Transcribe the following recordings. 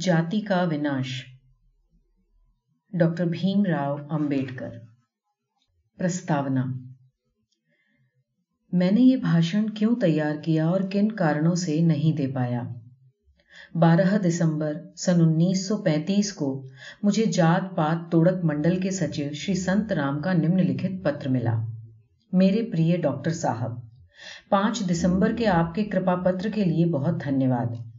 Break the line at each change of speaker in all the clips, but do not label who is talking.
جاتی کا وناش۔ ڈاکٹر بھیم راؤ امبیڈکر۔ پرستاونا۔ میں نے یہ بھاشن کیوں تیار کیا اور کن کارنوں سے نہیں دے پایا؟ بارہ دسمبر سن انیس سو پینتیس کو مجھے جات پات توڑک منڈل کے سچو شری سنت رام کا نمن لکھت پتر ملا۔ میرے پریے ڈاکٹر صاحب، پانچ دسمبر کے آپ کے کرپا پتر کے لیے بہت دھنیہ واد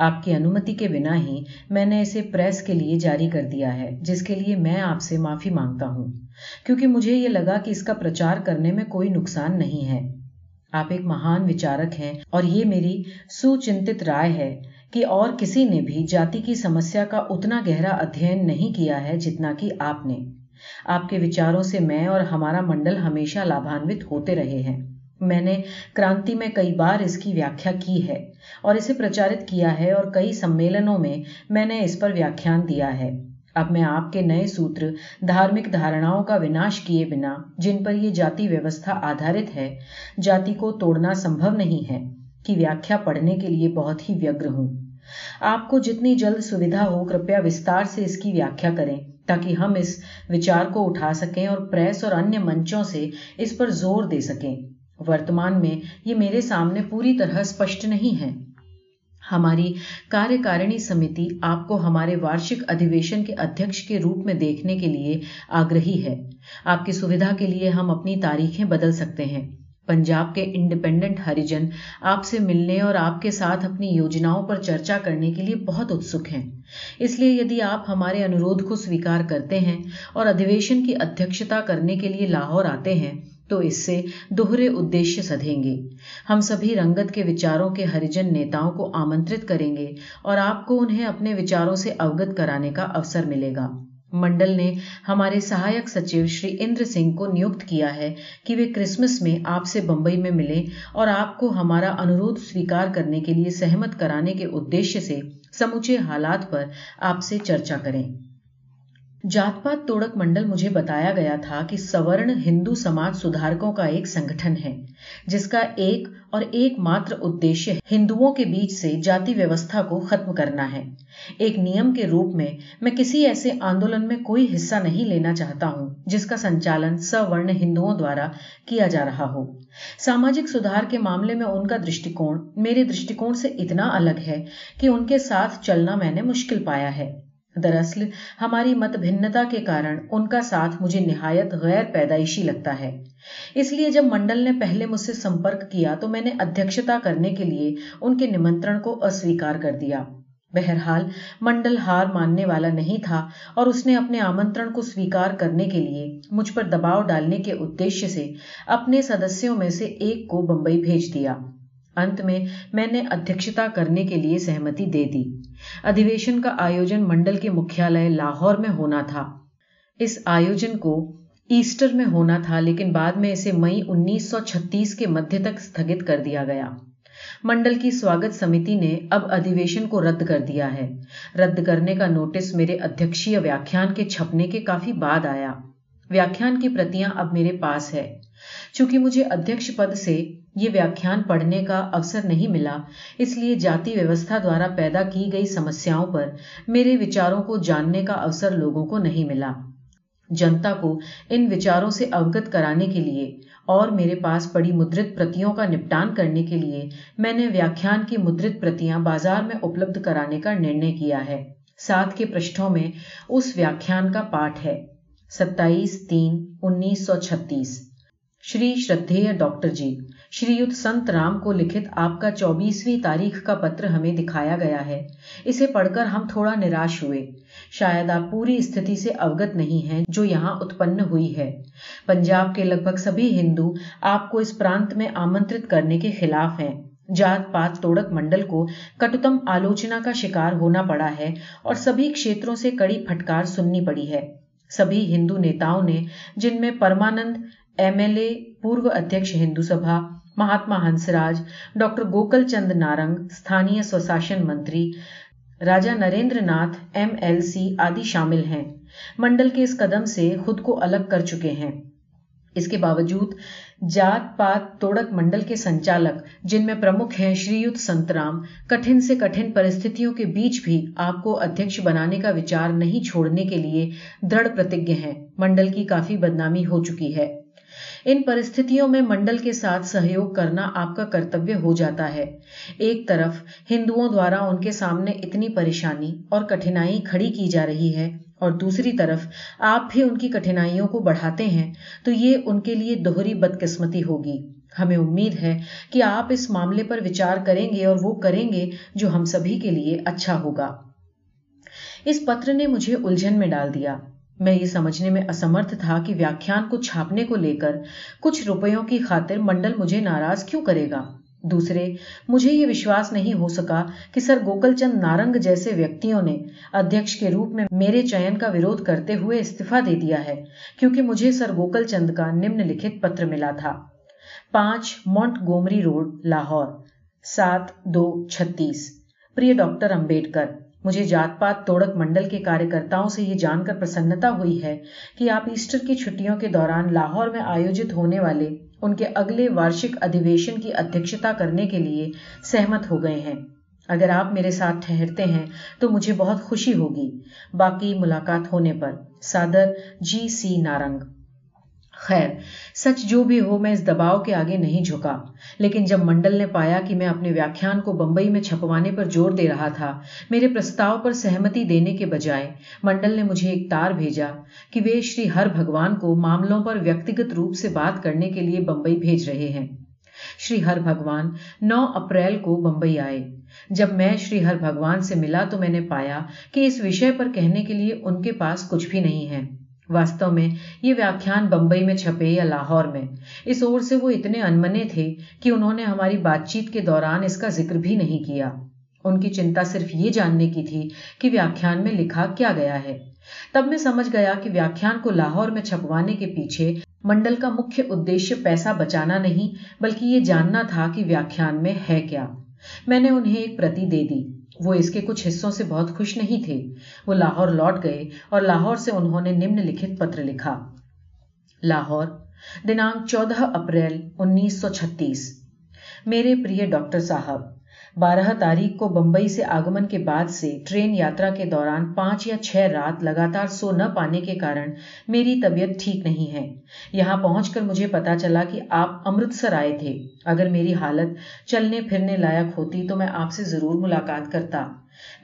آپ کی انمتی کے بنا ہی میں نے اسے پریس کے لیے جاری کر دیا ہے، جس کے لیے میں آپ سے معافی مانگتا ہوں۔ کیونکہ مجھے یہ لگا کہ اس کا پرچار کرنے میں کوئی نقصان نہیں ہے۔ آپ ایک مہان وچارک ہیں اور یہ میری سوچنتت رائے ہے کہ اور کسی نے بھی جاتی کی سمسیا کا اتنا گہرا ادھین نہیں کیا ہے جتنا کہ آپ نے۔ آپ کے وچاروں سے میں اور ہمارا منڈل ہمیشہ لابھانوت ہوتے رہے ہیں۔ میں نے کرانتی میں کئی بار اس کی ویاکھیا کی ہے اور اسے پرچارت کیا ہے اور کئی سمیلنوں میں میں نے اس پر ویاکھیان دیا ہے۔ اب میں آپ کے نئے سوتر دھارمک دھارناؤں کا وناش کیے بنا، جن پر یہ جاتی ویوستھا آدھارت ہے، جاتی کو توڑنا سمبھو نہیں ہے کی ویاکھیا پڑھنے کے لیے بہت ہی ویگر ہوں۔ آپ کو جتنی جلد سویدھا ہو، کرپیا وستار سے اس کی ویاکھیا کریں تاکہ ہم اس وچار کو اٹھا سکیں اور پریس اور انیہ منچوں سے اس پر زور دے سکیں۔ ورتمان میں یہ میرے سامنے پوری طرح اسپشٹ نہیں ہے۔ ہماری کاریہ کارنی سمتی آپ کو ہمارے وارشک ادھیویشن کے ادھیش کے روپ میں دیکھنے کے لیے آگرہی ہے۔ آپ کی سویدھا کے لیے ہم اپنی تاریخیں بدل سکتے ہیں۔ پنجاب کے انڈیپینڈنٹ ہریجن آپ سے ملنے اور آپ کے ساتھ اپنی یوجناؤں پر چرچا کرنے کے لیے بہت اتسک ہیں۔ اس لیے یدی آپ ہمارے انورودھ کو سویکار کرتے ہیں اور ادھیویشن کی ادھیکشتا کرنے کے لیے لاہور آتے ہیں تو اس سے دوہرے ادیشیہ سدھیں گے۔ ہم سبھی رنگت کے وچاروں کے ہریجن نیتاؤں کو آمنترت کریں گے اور آپ کو انہیں اپنے وچاروں سے اوگت کرانے کا اوسر ملے گا۔ منڈل نے ہمارے سہایک سچیو شری اندر سنگھ کو نیوکت کیا ہے کہ وہ کرسمس میں آپ سے بمبئی میں ملیں اور آپ کو ہمارا انوھ سویکار کرنے کے لیے سہمت کرانے کے ادیشیہ سے سموچے حالات پر آپ سے چرچا کریں۔ جات پات توڑک منڈل مجھے بتایا گیا تھا کہ سورن ہندو سماج سدھارکوں کا ایک سنگھن ہے، جس کا ایک اور ایک ماتر ادیشیہ ہندوؤں کے بیچ سے جاتی ویوستھا کو ختم کرنا ہے۔ ایک نیم کے روپ میں میں کسی ایسے آندولن میں کوئی حصہ نہیں لینا چاہتا ہوں، جس کا سنچالن سورن ہندوؤں دوارا کیا جا رہا ہو۔ ساماجک سدھار کے معاملے میں ان کا دشٹیکوڑ، میرے دشٹیکوڑ سے اتنا الگ ہے کہ ان کے ساتھ چلنا میں نے مشکل پایا ہے۔ دراصل، ہماری مت بھنتا کے کارن ان کا ساتھ مجھے نہایت غیر پیدائشی لگتا ہے۔ اس لیے جب منڈل نے پہلے مجھ سے سمپرک کیا تو میں نے ادھیکشتا کرنے کے لیے ان کے نمنترن کو اسویکار کر دیا۔ بہرحال، منڈل ہار ماننے والا نہیں تھا اور اس نے اپنے آمنترن کو سویکار کرنے کے لیے مجھ پر دباؤ ڈالنے کے ادیش سے اپنے سدسیوں میں سے ایک کو بمبئی بھیج دیا۔ انت میں میں نے ادھیشتا کرنے کے لیے سہمتی دے دی۔ ادھیویشن کا آیوجن منڈل کے مکھیالے لاہور میں ہونا تھا۔ اس آیوجن کو ایسٹر میں ہونا تھا، لیکن بعد میں اسے مئی انیس سو چھتیس کے مدھیہ تک استھگت کر دیا گیا۔ منڈل کی سواگت سمتی نے اب ادھیویشن کو رد کر دیا ہے۔ رد کرنے کا نوٹس میرے ادھیشی ویاخان کے چھپنے کے کافی بعد آیا۔ ویاخیان کی پرتیاں اب میرے پاس ہے۔ چونکہ مجھے ادھیش پد سے یہ ویاخان پڑھنے کا اوسر نہیں ملا۔ اس لیے جاتی ویوستھا دوارا پیدا کی گئی سمسیاؤں پر میرے وچاروں کو جاننے کا اوسر لوگوں کو نہیں ملا۔ جنتا کو ان وچاروں سے اوگت کرانے کے لیے اور میرے پاس پڑی مدرت پرتیوں کا نپٹان کرنے کے لیے میں نے ویاخان کی مدرت پرتیاں بازار میں اپلبدھ کرانے کا نرنے کیا ہے۔ ساتھ کے پرشٹوں میں اس ویاخان کا پاٹ ہے۔ ستائیس تین انیس سو چھتیس۔ شری شردھے ڈاکٹر جی شری یوت سنت رام کو لکھت آپ کا چوبیسویں تاریخ کا پتر ہمیں دکھایا گیا ہے۔ اسے پڑھ کر ہم تھوڑا نراش ہوئے۔ شاید آپ پوری استھتی سے اوگت نہیں ہیں جو یہاں اتپن ہوئی ہے۔ پنجاب کے لگ بھگ سبھی ہندو آپ کو اس پرانت میں آمنترت کرنے کے خلاف ہیں۔ جات پات توڑک منڈل کو کٹتم آلوچنا کا شکار ہونا پڑا ہے اور سبھی کھیتروں سے کڑی پھٹکار سننی پڑی ہے۔ سبھی ہندو نیتاؤں نے جن میں پرمانند ایم ایل اے پورو ادھیش ہندو سبھا مہاتما ہنسراج ڈاکٹر گوکل چند نارنگ استھانیہ سوشاسن منتری Raja Narendra Nath M L C آدی شامل ہیں منڈل کے اس قدم سے خود کو الگ کر چکے ہیں اس کے باوجود جات پات توڑک منڈل کے سنچالک جن میں پرمکھ ہیں شریت سنترام کٹھن سے کٹھن پرستھتوں کے بیچ بھی آپ کو ادھیش بنانے کا وچار نہیں چھوڑنے کے لیے دڑھ پرتیج ہیں منڈل کی کافی بدنامی ہو چکی ہے ان پرستھتوں میں منڈل کے ساتھ سہیوگ کرنا آپ کا کرتویہ ہو جاتا ہے۔ ایک طرف ہندوؤں دوارا ان کے سامنے اتنی پریشانی اور کٹھنائی کھڑی کی جا رہی ہے اور دوسری طرف آپ بھی ان کی کٹھنائیوں کو بڑھاتے ہیں تو یہ ان کے لیے دوہری بدقسمتی ہوگی۔ ہمیں امید ہے کہ آپ اس معاملے پر وچار کریں گے اور وہ کریں گے جو ہم سبھی کے لیے اچھا ہوگا۔ اس پتر نے مجھے الجھن میں ڈال دیا۔ میں یہ سمجھنے میں اسمرتھ تھا کہ ویاخیان کو چھاپنے کو لے کر کچھ روپیوں کی خاطر منڈل مجھے ناراض کیوں کرے گا؟ دوسرے، مجھے یہ وشواس نہیں ہو سکا کہ سر گوکل چند نارنگ جیسے ویکتوں نے ادھیش کے روپ میں میرے چین کا وروھ کرتے ہوئے استعفی دے دیا ہے کیونکہ مجھے سر گوکل چند کا نمن لکھت پتر ملا تھا۔ پانچ مونٹ گومری روڈ، لاہور۔ سات، دو، چھتیس۔ پریہ ڈاکٹر امبیڈکر۔ مجھے جات پات توڑک منڈل کے کاریہ سے یہ جان کر پرسنتا ہوئی ہے کہ آپ ایسٹر کی چھٹیوں کے دوران لاہور میں آیوجت ہونے والے ان کے اگلے وارشک ادھیویشن کی ادھیشتا کرنے کے لیے سہمت ہو گئے ہیں۔ اگر آپ میرے ساتھ ٹھہرتے ہیں تو مجھے بہت خوشی ہوگی۔ باقی ملاقات ہونے پر، سادر جی سی نارنگ۔ خیر، سچ جو بھی ہو میں اس دباؤ کے آگے نہیں جھکا۔ لیکن جب منڈل نے پایا کہ میں اپنے ویاخیان کو بمبئی میں چھپوانے پر زور دے رہا تھا، میرے پرستاؤ پر سہمتی دینے کے بجائے منڈل نے مجھے ایک تار بھیجا کہ وہ شری ہر بھگوان کو معاملوں پر ویکتیگت روپ سے بات کرنے کے لیے بمبئی بھیج رہے ہیں۔ شری ہر بھگوان نو اپریل کو بمبئی آئے۔ جب میں شری ہر بھگوان سے ملا تو میں نے پایا کہ اس وشے پر کہنے کے لیے ان کے پاس کچھ بھی نہیں ہے۔ واستو میں یہ ویاخیان بمبئی میں چھپے یا لاہور میں۔ اس اور سے وہ اتنے انمنے تھے کہ انہوں نے ہماری بات چیت کے دوران اس کا ذکر بھی نہیں کیا۔ ان کی چنتا صرف یہ جاننے کی تھی کہ ویاخیان میں لکھا کیا گیا ہے۔ تب میں سمجھ گیا کہ ویاخیان کو لاہور میں چھپوانے کے پیچھے منڈل کا مکھیہ ادیش پیسہ بچانا نہیں، بلکہ یہ جاننا تھا کہ ویاخیان میں ہے کیا۔ میں نے انہیں ایک پرتی دے دی۔ وہ اس کے کچھ حصوں سے بہت خوش نہیں تھے۔ وہ لاہور لوٹ گئے اور لاہور سے انہوں نے نمن لکھت پتر لکھا۔ لاہور، دنانک چودہ اپریل انیس سو چھتیس۔ میرے پریے ڈاکٹر صاحب بارہ تاریخ کو بمبئی سے آگمن کے بعد سے ٹرین یاترا کے دوران پانچ یا چھ رات لگاتار سو نہ پانے کے کارن میری طبیعت ٹھیک نہیں ہے۔ یہاں پہنچ کر مجھے پتا چلا کہ آپ امرتسر آئے تھے۔ اگر میری حالت چلنے پھرنے لائق ہوتی تو میں آپ سے ضرور ملاقات کرتا۔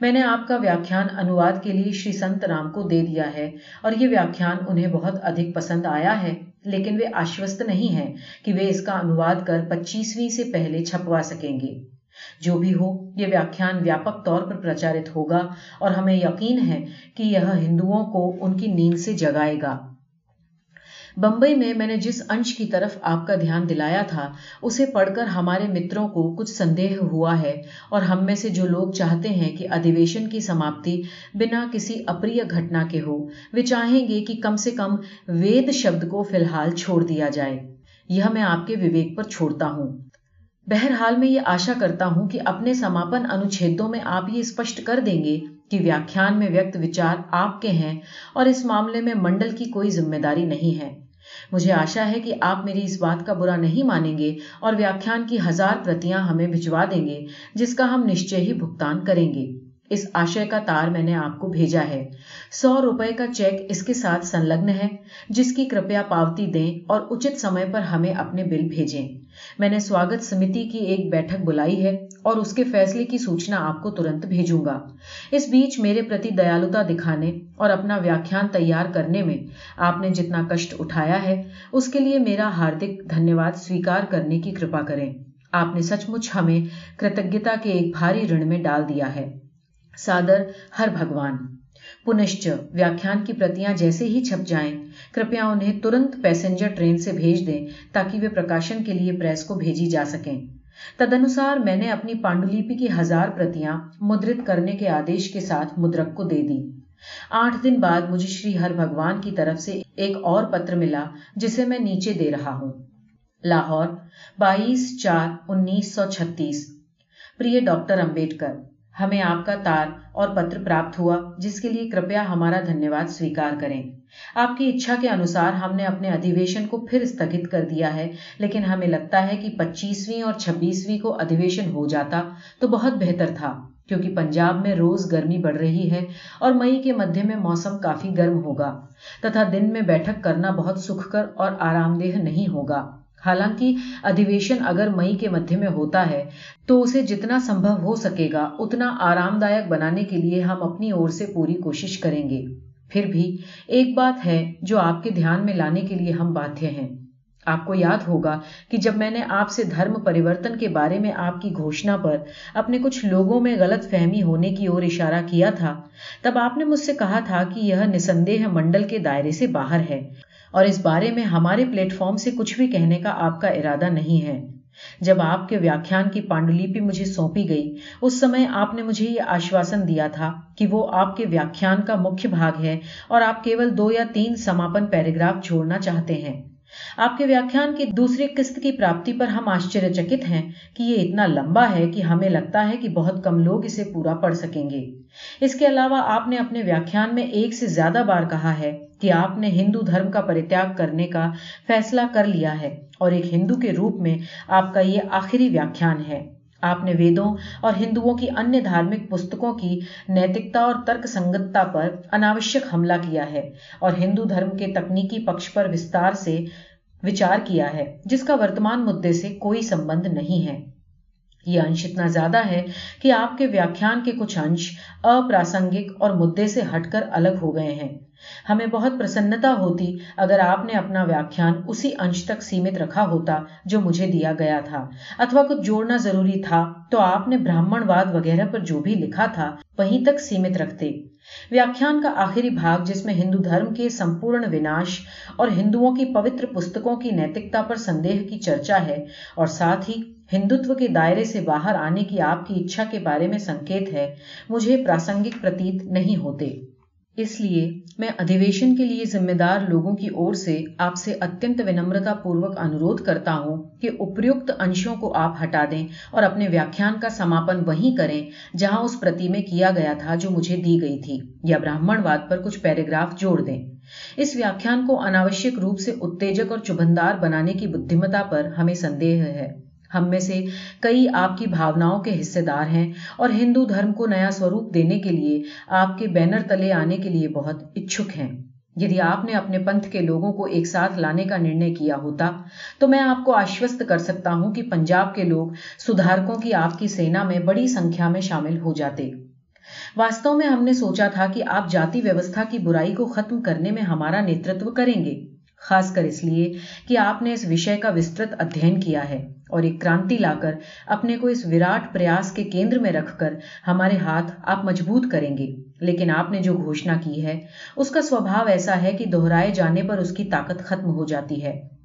میں نے آپ کا ویاخیان انواد کے لیے شری سنت رام کو دے دیا ہے اور یہ ویاخیان انہیں بہت ادھک پسند آیا ہے، لیکن وہ آشوست نہیں ہے کہ وہ اس کا انواد کر پچیسویں سے پہلے چھپوا سکیں گے۔ جو بھی ہو، یہ ویاخیان ویاپک طور پر پرچارت ہوگا اور ہمیں یقین ہے کہ یہ ہندوؤں کو ان کی نیند سے جگائے گا۔ بمبئی میں میں نے جس انش کی طرف آپ کا دھیان دلایا تھا، اسے پڑھ کر ہمارے متروں کو کچھ سندے ہوا ہے اور ہم میں سے جو لوگ چاہتے ہیں کہ ادھیویشن کی سماپتی بنا کسی اپریہ گھٹنا کے ہو، وہ چاہیں گے کہ کم سے کم وید شبد کو فی الحال چھوڑ دیا جائے۔ یہ میں آپ کے وویک پر چھوڑتا ہوں۔ بہرحال میں یہ آشا کرتا ہوں کہ اپنے سماپن انوچھیدوں میں آپ یہ اسپشٹ کر دیں گے کہ ویاخیان میں ویکت وچار آپ کے ہیں اور اس معاملے میں منڈل کی کوئی ذمہ داری نہیں ہے۔ مجھے آشا ہے کہ آپ میری اس بات کا برا نہیں مانیں گے اور ویاخیان کی ہزار پرتیاں ہمیں بھجوا دیں گے، جس کا ہم نشچے ہی بھگتان کریں گے۔ اس آشے کا تار میں نے آپ کو بھیجا ہے۔ سو روپے کا چیک اس کے ساتھ سنلگن ہے، جس کی کرپیا پاوتی دیں اور اچت سمے پر ہمیں اپنے بل بھیجیں۔ میں نے سواگت سمیتی کی ایک بیٹھک بلائی ہے اور اس کے فیصلے کی سوچنا آپ کو ترنت بھیجوں گا۔ اس بیچ میرے پرتی دیالوتا دکھانے اور اپنا ویاخیان تیار کرنے میں آپ نے جتنا کشٹ اٹھایا ہے، اس کے لیے میرا ہاردک دھنیہ واد سویکار کرنے کی کرپا کریں۔ آپ نے سچ مچ ہمیں کرتجتا کے ایک بھاری رن میں ڈال دیا ہے۔ سادر، ہر بھگوان۔ پنشچ ویاخیان کی پرتیاں جیسے ہی چھپ جائیں، کرپیا انہیں ترنت پیسنجر ٹرین سے بھیج دیں تاکہ وہ پرکاشن کے لیے پریس کو بھیجی جا سکیں۔ تد انسار میں نے اپنی پانڈولیپی کی ہزار پرتیاں مدرت کرنے کے آدیش کے ساتھ مدرک کو دے دی آٹھ دن بعد مجھے شری ہر بھگوان کی طرف سے ایک اور پتر ملا جسے میں نیچے دے رہا ہوں۔ لاہور، بائیس چار انیس سو چھتیس۔ پریہ ڈاکٹر امبیڈکر۔ ہمیں آپ کا تار اور پتر پراپت ہوا، جس کے لیے کرپیا ہمارا دھنیہ سویکار کریں۔ آپ کی اچھا کے انوسار ہم نے اپنے ادھیویشن کو پھر استھگت کر دیا ہے، لیکن ہمیں لگتا ہے کہ پچیسویں اور چھبیسویں کو ادھیویشن ہو جاتا تو بہت بہتر تھا، کیونکہ پنجاب میں روز گرمی بڑھ رہی ہے اور مئی کے مدھیہ میں موسم کافی گرم ہوگا، تتھا دن میں بیٹھک کرنا بہت سکھ کر اور آرام دہ نہیں ہوگا۔ حالانکہ ادھیویشن اگر مئی کے مدھیہ میں ہوتا ہے تو اسے جتنا سمبھو ہو سکے گا، اتنا آرام دائک بنانے کے لیے ہم اپنی اور سے پوری کوشش کریں گے۔ پھر بھی ایک بات ہے جو آپ کے دھیان میں لانے کے لیے ہم باتیں ہیں۔ آپ کو یاد ہوگا کہ جب میں نے آپ سے دھرم پریورتن کے بارے میں آپ کی گھوشنا پر اپنے کچھ لوگوں میں غلط فہمی ہونے کی اور اشارہ کیا تھا، تب آپ نے مجھ سے کہا تھا کہ یہ نسندیہ منڈل کے دائرے سے باہر ہے۔ اور اس بارے میں ہمارے پلیٹ فارم سے کچھ بھی کہنے کا آپ کا ارادہ نہیں ہے۔ جب آپ کے ویاخان کی پانڈولیپی مجھے سونپی گئی، اس سمے آپ نے مجھے یہ آشواسن دیا تھا کہ وہ آپ کے ویاخان کا مکھ بھاگ ہے اور آپ کیول دو یا تین سماپن پیراگراف چھوڑنا چاہتے ہیں۔ آپ کے ویاخان کی دوسری قسط کی پراپتی پر ہم آشچر چکت ہیں کہ یہ اتنا لمبا ہے کہ ہمیں لگتا ہے کہ بہت کم لوگ اسے پورا پڑھ سکیں گے۔ اس کے علاوہ آپ نے اپنے ویاخان میں ایک سے زیادہ بار کہا ہے کہ آپ نے ہندو دھرم کا پریتیاگ کرنے کا فیصلہ کر لیا ہے اور ایک ہندو کے روپ میں آپ کا یہ آخری ویاخان ہے۔ آپ نے ویدوں اور ہندوؤں کی انیہ دھارمک پستکوں کی نیتکتا اور ترک سنگتتا پر اناوشک حملہ کیا ہے اور ہندو دھرم کے تکنیکی پکش پر وستار سے وچار کیا ہے، جس کا ورتمان مدے سے کوئی سمبند نہیں ہے۔ یہ انش اتنا زیادہ ہے کہ آپ کے ویاخان کے کچھ انش اپراسنگک اور مدے سے ہٹ کر الگ ہو گئے ہیں۔ ہمیں بہت پرسنتا ہوتی اگر آپ نے اپنا ویاخان اسی انش تک سیمت رکھا ہوتا جو مجھے دیا گیا تھا۔ اتوا کچھ جوڑنا ضروری تھا تو آپ نے براہمن واد وغیرہ پر جو بھی لکھا تھا وہیں تک سیمت رکھتے۔ ویاخان کا آخری بھاگ جس میں ہندو دھرم کے سمپورن وناش اور ہندوؤں کی پوتر پستکوں کی نیتکتا پر سندے کی چرچا ہے اور ساتھ ہی ہندوتو کے دائرے سے باہر آنے کی آپ کی اچھا کے بارے میں سنکیت ہے، مجھے پراسنگک پرتیت نہیں ہوتے۔ اس لیے میں ادھیویشن کے لیے ذمہ دار لوگوں کی اور سے آپ سے اتنت ونمرتا پوروک انوروھ کرتا ہوں کہ اپریکت انشوں کو آپ ہٹا دیں اور اپنے ویاخان کا سماپن وہیں کریں جہاں اس پرتی میں کیا گیا تھا جو مجھے دی گئی تھی، یا براہمن واد پر کچھ پیراگراف جوڑ دیں۔ اس ویاخان کو اناوشک روپ سے اتےجک اور چبندار بنانے کی بدھمتا پر ہمیں سندیہ ہے۔ ہم میں سے کئی آپ کی بھاوناؤں کے حصے دار ہیں اور ہندو دھرم کو نیا سوروپ دینے کے لیے آپ کے بینر تلے آنے کے لیے بہت اچھک ہیں۔ یدی آپ نے اپنے پنتھ کے لوگوں کو ایک ساتھ لانے کا نرنے کیا ہوتا، تو میں آپ کو آشوست کر سکتا ہوں کہ پنجاب کے لوگ سدھارکوں کی آپ کی سینا میں بڑی سنکھیا میں شامل ہو جاتے۔ واستو میں ہم نے سوچا تھا کہ آپ جاتی ویوستھا کی برائی کو ختم کرنے میں ہمارا نیترتو کریں گے۔ خاص کر اس لیے کہ آپ نے اس وشے کا وسترت ادھین کیا ہے اور ایک کرانتی لا کر اپنے کو اس وراٹ پریاس کے کیندر میں رکھ کر ہمارے ہاتھ آپ مضبوط کریں گے۔ لیکن آپ نے جو گھوشنا کی ہے، اس کا سوبھاؤ ایسا ہے کہ دہرائے جانے پر اس کی طاقت ختم ہو جاتی ہے۔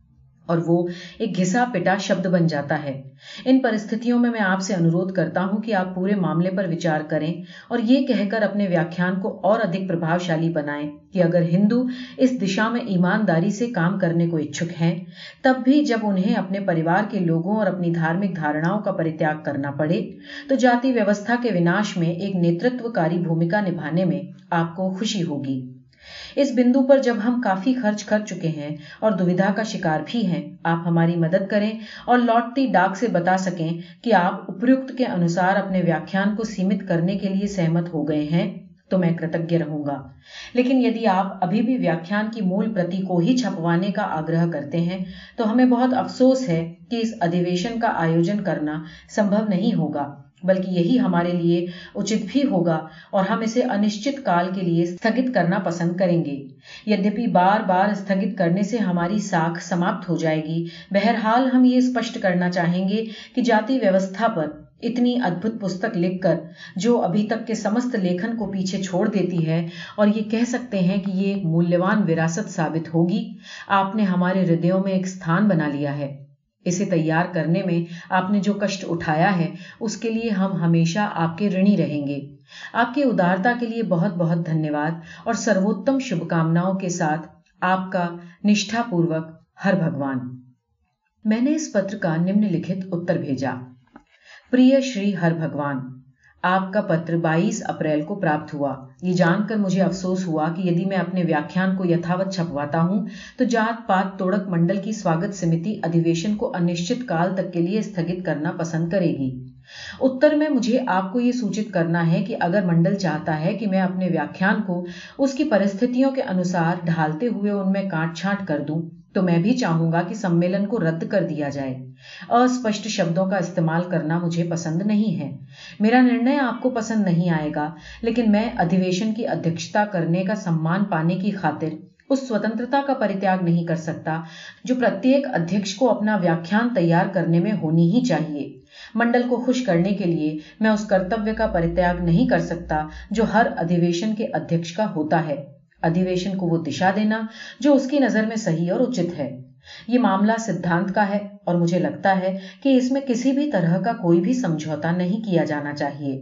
اور وہ ایک گھسا پٹا شبد بن جاتا ہے۔ ان پرستھتوں میں میں آپ سے انوروھ کرتا ہوں کہ آپ پورے معاملے پر وچار کریں اور یہ کہہ کر اپنے ویاخان کو اور ادھک پربھاؤ شالی بنائیں کہ اگر ہندو اس دشا میں ایمانداری سے کام کرنے کو اچھک ہیں، تب بھی جب انہیں اپنے پریوار کے لوگوں اور اپنی دھارمک دھارناؤں کا پریتیاگ کرنا پڑے، تو جاتی ویوستھا کے وناش میں ایک نیترتو کاری بھومکا نبھانے میں آپ کو خوشی ہوگی۔ اس بندو پر جب ہم کافی خرچ کر چکے ہیں اور دویدھا کا شکار بھی ہیں، آپ ہماری مدد کریں اور لوٹتی ڈاک سے بتا سکیں کہ آپ اپریکت کے انوسار اپنے ویاخان کو سیمت کرنے کے لیے سہمت ہو گئے ہیں، تو میں کرتجھ رہوں گا۔ لیکن یدی آپ ابھی بھی ویاخان کی مول پرتی کو ہی چھپوانے کا آگرہ کرتے ہیں، تو ہمیں بہت افسوس ہے کہ اس ادھیویشن کا آیوجن کرنا سمبھو نہیں ہوگا۔ بلکہ یہی ہمارے لیے اچت بھی ہوگا اور ہم اسے انشچت کال کے لیے استھگت کرنا پسند کریں گے۔ یدپی بار بار استھگت کرنے سے ہماری ساکھ سماپت ہو جائے گی۔ بہرحال ہم یہ اسپشٹ کرنا چاہیں گے کہ جاتی ویوستھا پر اتنی ادبت پستک لکھ کر جو ابھی تک کے سمست لیکھن کو پیچھے چھوڑ دیتی ہے اور یہ کہہ سکتے ہیں کہ یہ ایک مولیہوان وراثت ثابت ہوگی۔ آپ نے ہمارے ہردیوں میں ایک ستھان بنا لیا ہے۔ اسے تیار کرنے میں آپ نے جو کشٹ اٹھایا ہے، اس کے لیے ہم ہمیشہ آپ کے رنی رہیں گے۔ آپ کی ادارتا کے لیے بہت بہت دھنیہ واد اور سروتم شبھ کامناؤں کے ساتھ آپ کا نشٹھا پوروک ہر بھگوان۔ میں نے اس پتر کا نمن لکھت اتر بھیجا۔ پری شری ہر بھگوان۔ آپ کا پتر بائیس اپریل کو پراپت ہوا۔ یہ جان کر مجھے افسوس ہوا کہ یدی میں اپنے ویاخیان کو یتھاوت چھپواتا ہوں، تو جات پات توڑک منڈل کی سواگت سمتی ادھیویشن کو انشچت کال تک کے لیے استھگت کرنا پسند کرے گی۔ اتر میں مجھے آپ کو یہ سوچت کرنا ہے کہ اگر منڈل چاہتا ہے کہ میں اپنے ویاخیان کو اس کی پرستھتوں کے انوسار ڈھالتے ہوئے ان میں کاٹ چھانٹ کر دوں تو میں بھی چاہوں گا کہ سمیلن کو رد کر دیا جائے۔ اسپشٹ شبدوں کا استعمال کرنا مجھے پسند نہیں ہے۔ میرا نرنے آپ کو پسند نہیں آئے گا، لیکن میں ادھیویشن کی ادھیشتا کرنے کا سمان پانے کی خاطر اس سوتنترتا کا پریتیاگ نہیں کر سکتا جو پرتیک ادھیش کو اپنا ویاخیان تیار کرنے میں ہونی ہی چاہیے۔ منڈل کو خوش کرنے کے لیے میں اس کرتویہ کا پریتیاگ نہیں کر سکتا جو ہر ادھیویشن کے ادھیش کا ہوتا ہے۔ ادھیویشن کو وہ دشا دینا جو اس کی نظر میں صحیح اور اچت ہے۔ یہ معاملہ سدھانت کا ہے اور مجھے لگتا ہے کہ اس میں کسی بھی طرح کا کوئی بھی سمجھوتا نہیں کیا جانا چاہیے۔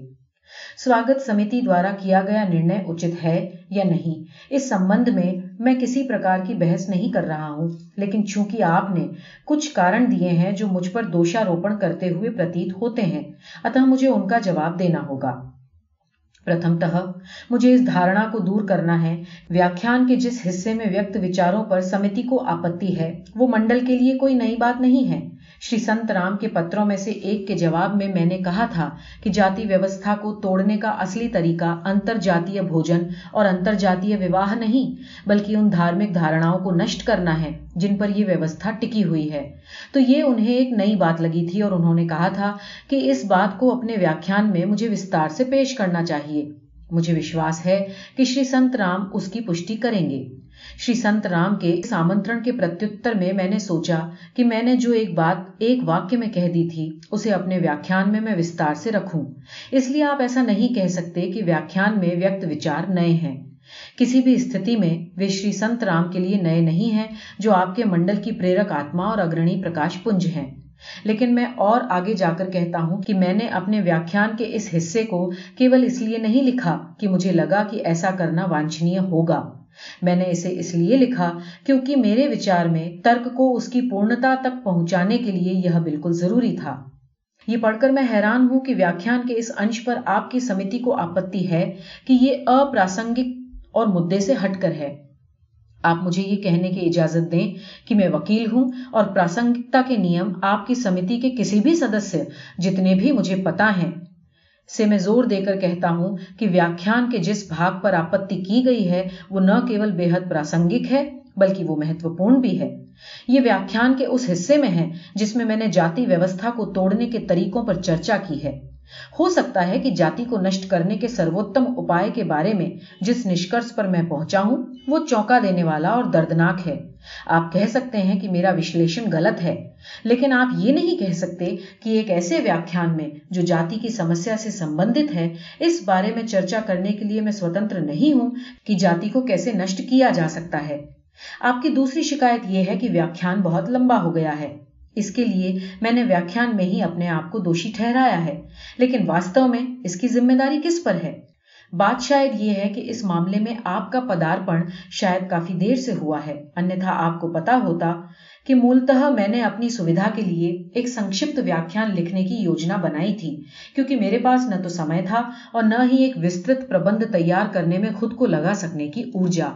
سواگت سمیتی دوارا کیا گیا نرنے اچت ہے یا نہیں؟ اس سمبند میں میں کسی پرکار کی بحث نہیں کر رہا ہوں، لیکن چونکہ آپ نے کچھ کارن دیے ہیں جو مجھ پر دوشاروپن کرتے ہوئے پرتیت ہوتے ہیں اتہ مجھے ان کا جواب دینا ہوگا۔ پرتھمتہ مجھے اس دھارنا کو دور کرنا ہے ویاخان کے جس حصے میں ویکت وچاروں پر سمتی کو آپتی ہے وہ منڈل کے لیے کوئی نئی بات نہیں ہے شری سنت رام کے پتروں میں سے ایک کے جواب میں میں نے کہا تھا کہ جاتی ویوستھا کو توڑنے کا اصلی طریقہ انتر جاتیہ بھوجن اور انتر جاتیہ وواہ نہیں بلکہ ان دھارمک دھارناؤں کو نشٹ کرنا ہے جن پر یہ ویوستھا ٹکی ہوئی ہے تو یہ انہیں ایک نئی بات لگی تھی اور انہوں نے کہا تھا کہ اس بات کو اپنے ویاخیان میں مجھے وستار سے پیش کرنا چاہیے مجھے وشواس ہے کہ شری سنت رام اس کی پشٹی کریں گے شری سنت رام کے اس آمنترن کے پرتیتر میں میں نے سوچا کہ میں نے جو ایک بات ایک واقع میں کہہ دی تھی، اسے اپنے ویاخیان میں میں وستار سے رکھوں۔ اس لیے آپ ایسا نہیں کہہ سکتے کہ ویاخیان میں ویکت وچار نئے ہیں۔ کسی بھی استھتی میں وہ شری سنت رام کے لیے نئے نہیں ہیں جو آپ کے منڈل کی پریرک آتما اور اگرنی پرکاش پنج ہیں۔ لیکن میں اور آگے جا کر کہتا ہوں کہ میں نے اپنے ویاخیان کے اس حصے کو کیول اس لیے نہیں لکھا کہ مجھے لگا کہ ایسا کرنا وانچنیہ ہوگا۔ میں نے اسے اس لیے لکھا کیونکہ میرے وچار میں ترک کو اس کی پورنتا تک پہنچانے کے لیے یہ بالکل ضروری تھا۔ یہ پڑھ کر میں حیران ہوں کہ ویاخیان کے اس انش پر آپ کی سمتی کو آپتی ہے کہ یہ اپراسنگک اور مدے سے ہٹ کر ہے۔ آپ مجھے یہ کہنے کی اجازت دیں کہ میں وکیل ہوں اور پراسنگکتا کے نیم آپ کی سمتی کے کسی بھی سدسیہ جتنے بھی مجھے پتا ہیں۔ سے میں زور دے کر کہتا ہوں کہ ویاخیان کے جس بھاگ پر آپتی کی گئی ہے، وہ نہ کیول بے حد پراسنگک ہے، بلکہ وہ مہتوپورن بھی ہے۔ یہ ویاخیان کے اس حصے میں ہے جس میں میں نے جاتی ویوستھا کو توڑنے کے طریقوں پر چرچا کی ہے۔ ہو سکتا ہے کہ جاتی کو نشٹ کرنے کے سروتم اپائے کے بارے میں جس نشکرش پر میں پہنچا ہوں، وہ چونکا دینے والا اور دردناک ہے۔ آپ کہہ سکتے ہیں کہ میرا وشلیشن غلط ہے، لیکن آپ یہ نہیں کہہ سکتے کہ ایک ایسے ویاخیان میں جو جاتی کی سمسیا سے سمبندت ہے، اس بارے میں چرچا کرنے کے لیے میں سوتنتر نہیں ہوں کہ جاتی کو کیسے نشٹ کیا جا سکتا ہے۔ آپ کی دوسری شکایت یہ ہے کہ ویاخیان بہت لمبا ہو گیا ہے۔ اس کے لیے میں نے ویاخیان میں ہی اپنے آپ کو دوشی ٹھہرایا ہے۔ لیکن واستو میں اس کی ذمہ داری کس پر ہے؟ بات شاید یہ ہے کہ اس معاملے میں آپ کا پدارپن شاید کافی دیر سے ہوا ہے۔ انیتھا آپ کو پتا ہوتا کہ مولتہ میں نے اپنی سویدھا کے لیے ایک سنکشپت ویاخیان لکھنے کی یوجنا بنائی تھی، کیونکہ میرے پاس نہ تو سمے تھا اور نہ ہی ایک وسترت پربند تیار کرنے میں خود کو لگا سکنے کی ارجا۔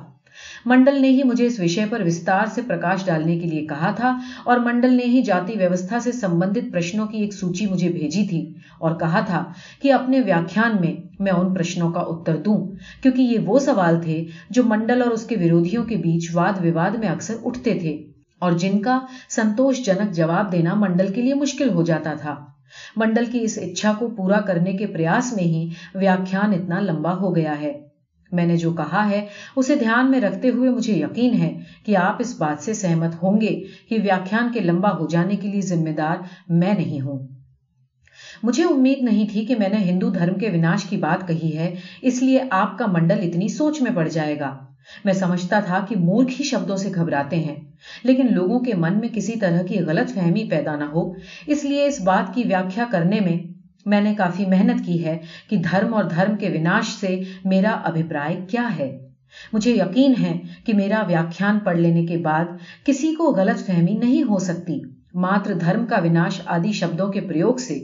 منڈل نے ہی مجھے اس وشے پر وستار سے پرکاش ڈالنے کے لیے کہا تھا اور منڈل نے ہی جاتی ویوستھا سے سمبندت پرشنوں کی ایک سوچی مجھے بھیجی تھی اور کہا تھا کہ اپنے ویاخیان میں میں ان پرشنوں کا اتر دوں، کیونکہ یہ وہ سوال تھے جو منڈل اور اس کے ورودھیوں کے بیچ واد وواد میں اکثر اٹھتے تھے اور جن کا سنتوش جنک جواب دینا منڈل کے لیے مشکل ہو جاتا تھا۔ منڈل کی اس اچھا کو پورا کرنے کے پریاس میں ہی ویاخیان اتنا لمبا ہو گیا ہے۔ میں نے جو کہا ہے، اسے دھیان میں رکھتے ہوئے مجھے یقین ہے کہ آپ اس بات سے سہمت ہوں گے کہ ویاخیان کے لمبا ہو جانے کے لیے ذمہ دار میں نہیں ہوں۔ مجھے امید نہیں تھی کہ میں نے ہندو دھرم کے وناش کی بات کہی ہے، اس لیے آپ کا منڈل اتنی سوچ میں پڑ جائے گا۔ میں سمجھتا تھا کہ مورکھ ہی شبدوں سے گھبراتے ہیں، لیکن لوگوں کے من میں کسی طرح کی غلط فہمی پیدا نہ ہو، اس لیے اس بات کی ویاخیا کرنے میں میں نے کافی محنت کی ہے کہ دھرم اور دھرم کے وناش سے میرا ابھیپرائے کیا ہے۔ مجھے یقین ہے کہ میرا ویاخیان پڑھ لینے کے بعد کسی کو غلط فہمی نہیں ہو سکتی۔ ماتر دھرم کا وناش آدی شبدوں کے پریوگ سے،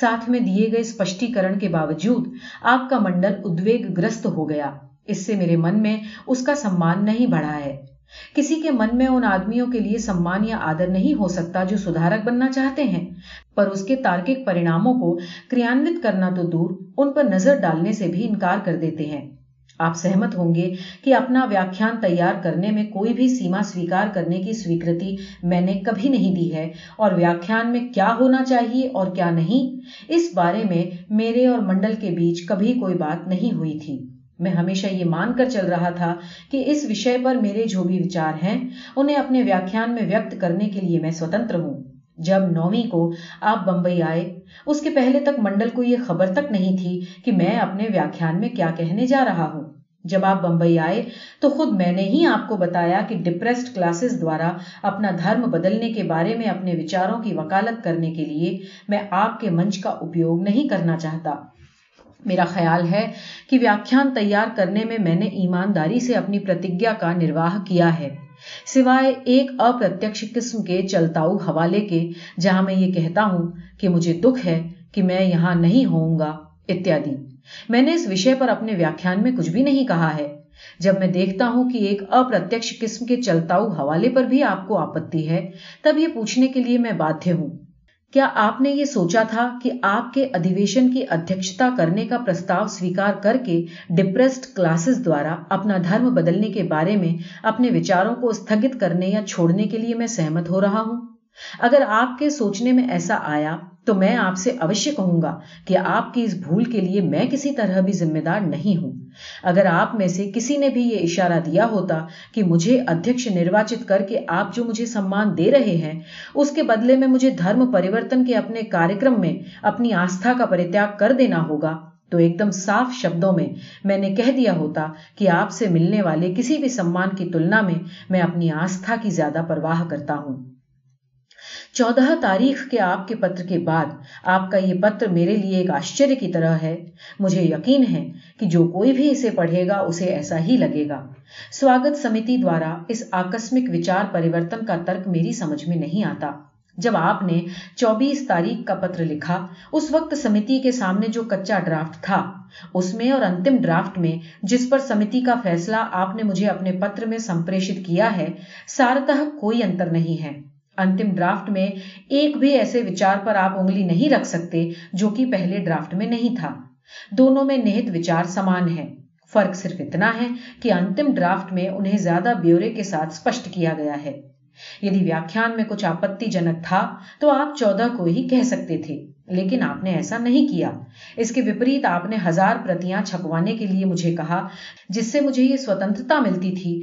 ساتھ میں دیے گئے اسپشٹیکرن کے باوجود آپ کا منڈل ادویگ گرست ہو گیا۔ اس سے میرے من میں اس کا سمان نہیں بڑھا ہے۔ کسی کے من میں ان آدمیوں کے لیے سمان یا آدر نہیں ہو سکتا جو سدھارک بننا چاہتے ہیں۔ پر اس کے تارکک پریناموں کو کریانوت کرنا تو دور ان پر نظر ڈالنے سے بھی انکار کر دیتے ہیں۔ آپ سہمت ہوں گے کہ اپنا ویاخان تیار کرنے میں کوئی بھی سیما سویکار کرنے کی سویکرتی میں نے کبھی نہیں دی ہے۔ اور ویاخان میں کیا ہونا چاہیے اور کیا نہیں؟ اس بارے میں میرے اور منڈل کے بیچ کبھی کوئی بات نہیں ہوئی تھی۔ میں ہمیشہ یہ مان کر چل رہا تھا کہ اس وشے پر میرے جو بھی وچار ہیں، انہیں اپنے ویاخیان میں ویکت کرنے کے لیے میں سوتنتر ہوں۔ جب نومی کو آپ بمبئی آئے، اس کے پہلے تک منڈل کو یہ خبر تک نہیں تھی کہ میں اپنے ویاخیان میں کیا کہنے جا رہا ہوں۔ جب آپ بمبئی آئے، تو خود میں نے ہی آپ کو بتایا کہ ڈپریسڈ کلاسز دوارا اپنا دھرم بدلنے کے بارے میں اپنے وچاروں کی وکالت کرنے کے لیے میں آپ کے منچ کا اپیوگ نہیں کرنا چاہتا۔ میرا خیال ہے کہ ویاخان تیار کرنے میں میں نے ایمانداری سے اپنی پرتیجا کا نرواہ کیا ہے۔ سوائے ایک اپرتیکش قسم کے چلتاؤ حوالے کے، جہاں میں یہ کہتا ہوں کہ مجھے دکھ ہے کہ میں یہاں نہیں ہوں گا، اتیادی۔ میں نے اس وشے پر اپنے ویاخان میں کچھ بھی نہیں کہا ہے۔ جب میں دیکھتا ہوں کہ ایک اپرتیکش قسم کے چلتاؤ حوالے پر بھی آپ کو آپتی ہے، تب یہ پوچھنے کے لیے میں بادھیہ ہوں۔ کیا آپ نے یہ سوچا تھا کہ آپ کے ادھیویشن کی ادھیکشتا کرنے کا پرستاو سویکار کر کے ڈپریسڈ کلاسز دوارا اپنا دھرم بدلنے کے بارے میں اپنے وچاروں کو استھگت کرنے یا چھوڑنے کے لیے میں سہمت ہو رہا ہوں؟ اگر آپ کے سوچنے میں ایسا آیا تو میں آپ سے اوشیہ کہوں گا کہ آپ کی اس بھول کے لیے میں کسی طرح بھی ذمہ دار نہیں ہوں۔ اگر آپ میں سے کسی نے بھی یہ اشارہ دیا ہوتا کہ مجھے ادھیش نرواچت کر کے آپ جو مجھے سمان دے رہے ہیں، اس کے بدلے میں مجھے دھرم پریورتن کے اپنے کارکرم میں اپنی آستھا کا پریتیاگ کر دینا ہوگا۔ تو ایک دم صاف شبدوں میں میں نے کہہ دیا ہوتا کہ آپ سے ملنے والے کسی بھی سمان کی تلنا میں میں اپنی آستھا کی زیادہ پرواہ کرتا ہوں۔ چودہ تاریخ کے آپ کے پتر کے بعد آپ کا یہ پتر میرے لیے ایک آشچر کی طرح ہے۔ مجھے یقین ہے کہ جو کوئی بھی اسے پڑھے گا، اسے ایسا ہی لگے گا۔ سواگت سمیتی دوارا اس آکسمک وچار پریورتن کا ترک میری سمجھ میں نہیں آتا۔ جب آپ نے چوبیس تاریخ کا پتر لکھا، اس وقت سمیتی کے سامنے جو کچا ڈرافٹ تھا، اس میں اور انتم ڈرافٹ میں جس پر سمیتی کا فیصلہ آپ نے مجھے اپنے پتر میں سمپریشت کیا ہے، سارتہ کوئی انتر نہیں ہے۔ انتم ڈرافٹ میں ایک بھی ایسے وچار پر آپ انگلی نہیں رکھ سکتے جو کہ پہلے ڈرافٹ میں نہیں تھا۔ دونوں میں نہت وچار سمان ہیں۔ فرق صرف اتنا ہے کہ انتم ڈرافٹ میں انہیں زیادہ بیورے کے ساتھ اسپشٹ کیا گیا ہے۔ یدی ویاخیان میں کچھ آپتی جنک تھا، تو آپ چودہ کو ہی کہہ سکتے تھے، لیکن آپ نے ایسا نہیں کیا۔ اس کے وپریت آپ نے ہزار پرتیاں چھپوانے کے لیے مجھے کہا، جس سے مجھے یہ سوتنتا ملتی تھی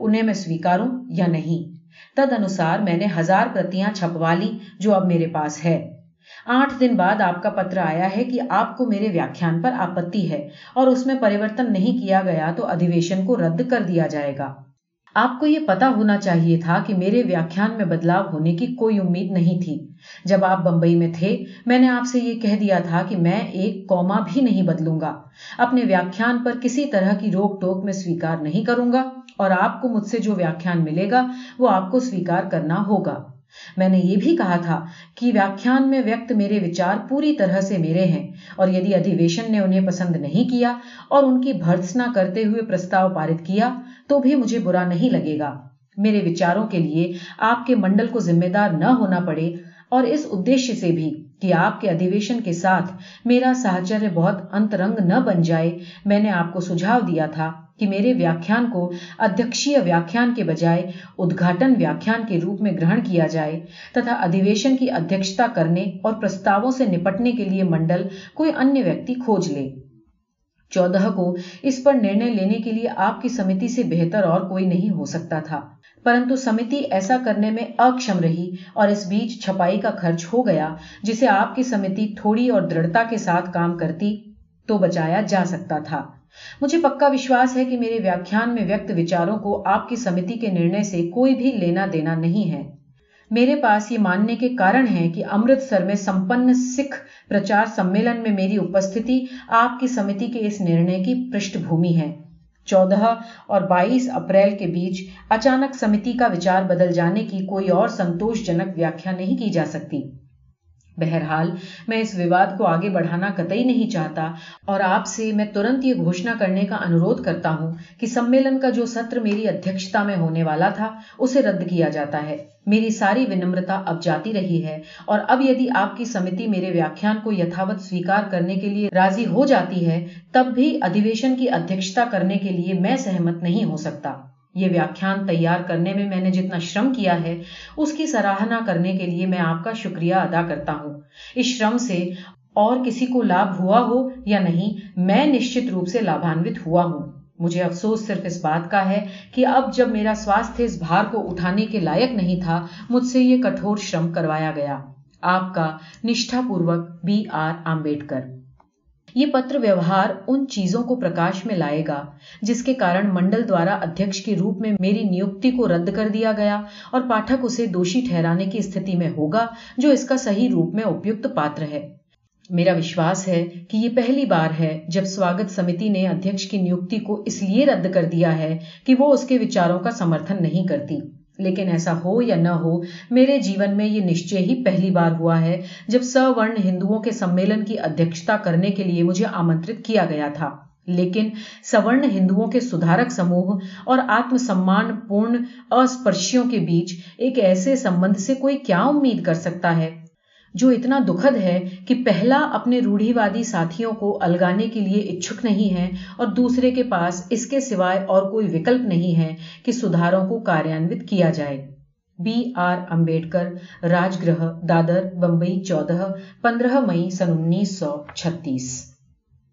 انہیں میں سویکاروں یا نہیں۔ تد انوسار میں نے ہزار پرتیاں چھپوا لی جو اب میرے پاس ہے۔ آٹھ دن بعد آپ کا پتر آیا ہے کہ آپ کو میرے ویاخان پر آپتی ہے اور اس میں پریورتن نہیں کیا گیا تو ادھیویشن کو رد کر دیا جائے گا۔ آپ کو یہ پتا ہونا چاہیے تھا کہ میرے ویاخان میں بدلاؤ ہونے کی کوئی امید نہیں تھی۔ جب آپ بمبئی میں تھے، میں نے آپ سے یہ کہہ دیا تھا کہ میں ایک کوما بھی نہیں بدلوں گا۔ اپنے ویاخان پر کسی طرح کی روک ٹوک میں سویکار نہیں کروں گا اور آپ کو مجھ سے جو ویاخان ملے گا، وہ آپ کو سویکار کرنا ہوگا۔ میں نے یہ بھی کہا تھا کہ ویاخان میں ویکت میرے وچار پوری طرح سے میرے ہیں اور یدی ادھیویشن نے انہیں پسند نہیں کیا اور ان کی بھرسنا کرتے ہوئے پرستاؤ پارت کیا تو بھی مجھے برا نہیں لگے گا۔ میرے وچاروں کے لیے آپ کے منڈل کو ذمہ دار نہ ہونا پڑے اور اس ادیش سے بھی کہ آپ کے ادھیویشن کے ساتھ میرا سہچریہ بہت انترنگ نہ بن جائے، میں نے آپ کو سجھاؤ دیا تھا کہ میرے ویاخان کو ادھیکشی ویاخان کے بجائے ادھاٹن ویاخان کے روپ میں گرہن کیا جائے تتھا ادھیویشن کی ادھیکشتا کرنے اور پرستاووں سے نپٹنے کے لیے منڈل کوئی انیہ ویکتی کھوج لے۔ چودہ کو اس پر نرنے لینے کے لیے آپ کی سمتی سے بہتر اور کوئی نہیں ہو سکتا تھا۔ پرنتو سمتی ایسا کرنے میں اکشم رہی اور اس بیچ چھپائی کا خرچ ہو گیا جسے آپ کی سمتی تھوڑی اور دڑھتا کے ساتھ کام کرتی تو بچایا جا سکتا تھا۔ مجھے پکا وشواس ہے کہ میرے ویاخیان میں ویکت وچاروں کو آپ کی سمتی کے نرنے سے کوئی بھی لینا دینا نہیں ہے۔ میرے پاس یہ ماننے کے کارن ہیں کہ امرتسر میں سمپن سکھ پرچار سمیلن میں میری اپستھتی آپ کی سمتی کے اس نرنے کی پشٹھ بھومی ہے۔ چودہ اور بائیس اپریل کے بیچ اچانک سمتی کا وچار بدل جانے کی کوئی اور سنتوش جنک ویاخیا نہیں کی جا سکتی۔ بہرحال، میں اس وواد کو آگے بڑھانا قطعی نہیں چاہتا اور آپ سے میں ترنت یہ گھوشنا کرنے کا انوروھ کرتا ہوں کہ سمیلن کا جو ستر میری ادھیکشتا میں ہونے والا تھا، اسے رد کیا جاتا ہے۔ میری ساری ونمرتا اب جاتی رہی ہے اور اب یدی آپ کی سمتی میرے ویاخیان کو یتھاوت سویکار کرنے کے لیے راضی ہو جاتی ہے، تب بھی ادھیویشن کی ادھیکشتا کرنے کے لیے میں سہمت نہیں ہو سکتا۔ یہ ویاخیان تیار کرنے میں میں نے جتنا شرم کیا ہے، اس کی سراہنا کرنے کے لیے میں آپ کا شکریہ ادا کرتا ہوں۔ اس شرم سے اور کسی کو لابھ ہوا ہو یا نہیں، میں نشچت روپ سے لابھانوت ہوا ہوں۔ مجھے افسوس صرف اس بات کا ہے کہ اب جب میرا سواستھ اس بھار کو اٹھانے کے لائق نہیں تھا، مجھ سے یہ کٹھور شرم کروایا گیا۔ آپ کا نشٹھا پوروک بی آر آمبیڈکر۔ یہ پتر ویوہار ان چیزوں کو پرکاش میں لائے گا، جس کے کارن منڈل دوارا ادھیکش کے روپ میں میری نیوکتی کو رد کر دیا گیا اور پاٹھک اسے دوشی ٹھہرانے کی استھتی میں ہوگا، جو اس کا صحیح روپ میں اپیکت پاتر ہے۔ میرا وشواس ہے کہ یہ پہلی بار ہے جب سواگت سمیتی نے ادھیکش کی نیوکتی کو اس لیے رد کر دیا ہے کہ وہ اس کے وچاروں کا سمرتھن نہیں کرتی۔ لیکن ایسا ہو یا نہ ہو، میرے جیون میں یہ نشچے ہی پہلی بار ہوا ہے جب سورن ہندوؤں کے سمیلن کی ادھیکشتا کرنے کے لیے مجھے آمنترت کیا گیا تھا۔ لیکن سورن ہندوؤں کے سدھارک سموہ اور آتم سمان پورن اسپرشیوں کے بیچ ایک ایسے سمبند سے کوئی کیا امید کر سکتا ہے؟ جو اتنا دکھد ہے کہ پہلا اپنے روڑھی وادی ساتھیوں کو الگانے کے لیے اچھک نہیں ہے اور دوسرے کے پاس اس کے سوائے اور کوئی وکلپ نہیں ہے کہ سدھاروں کو کاریانوت کیا جائے۔ بی آر امبیڈکر راج گرہ دادر، بمبئی، چودہ، پندرہ مئی، سن انیس سو چھتیس۔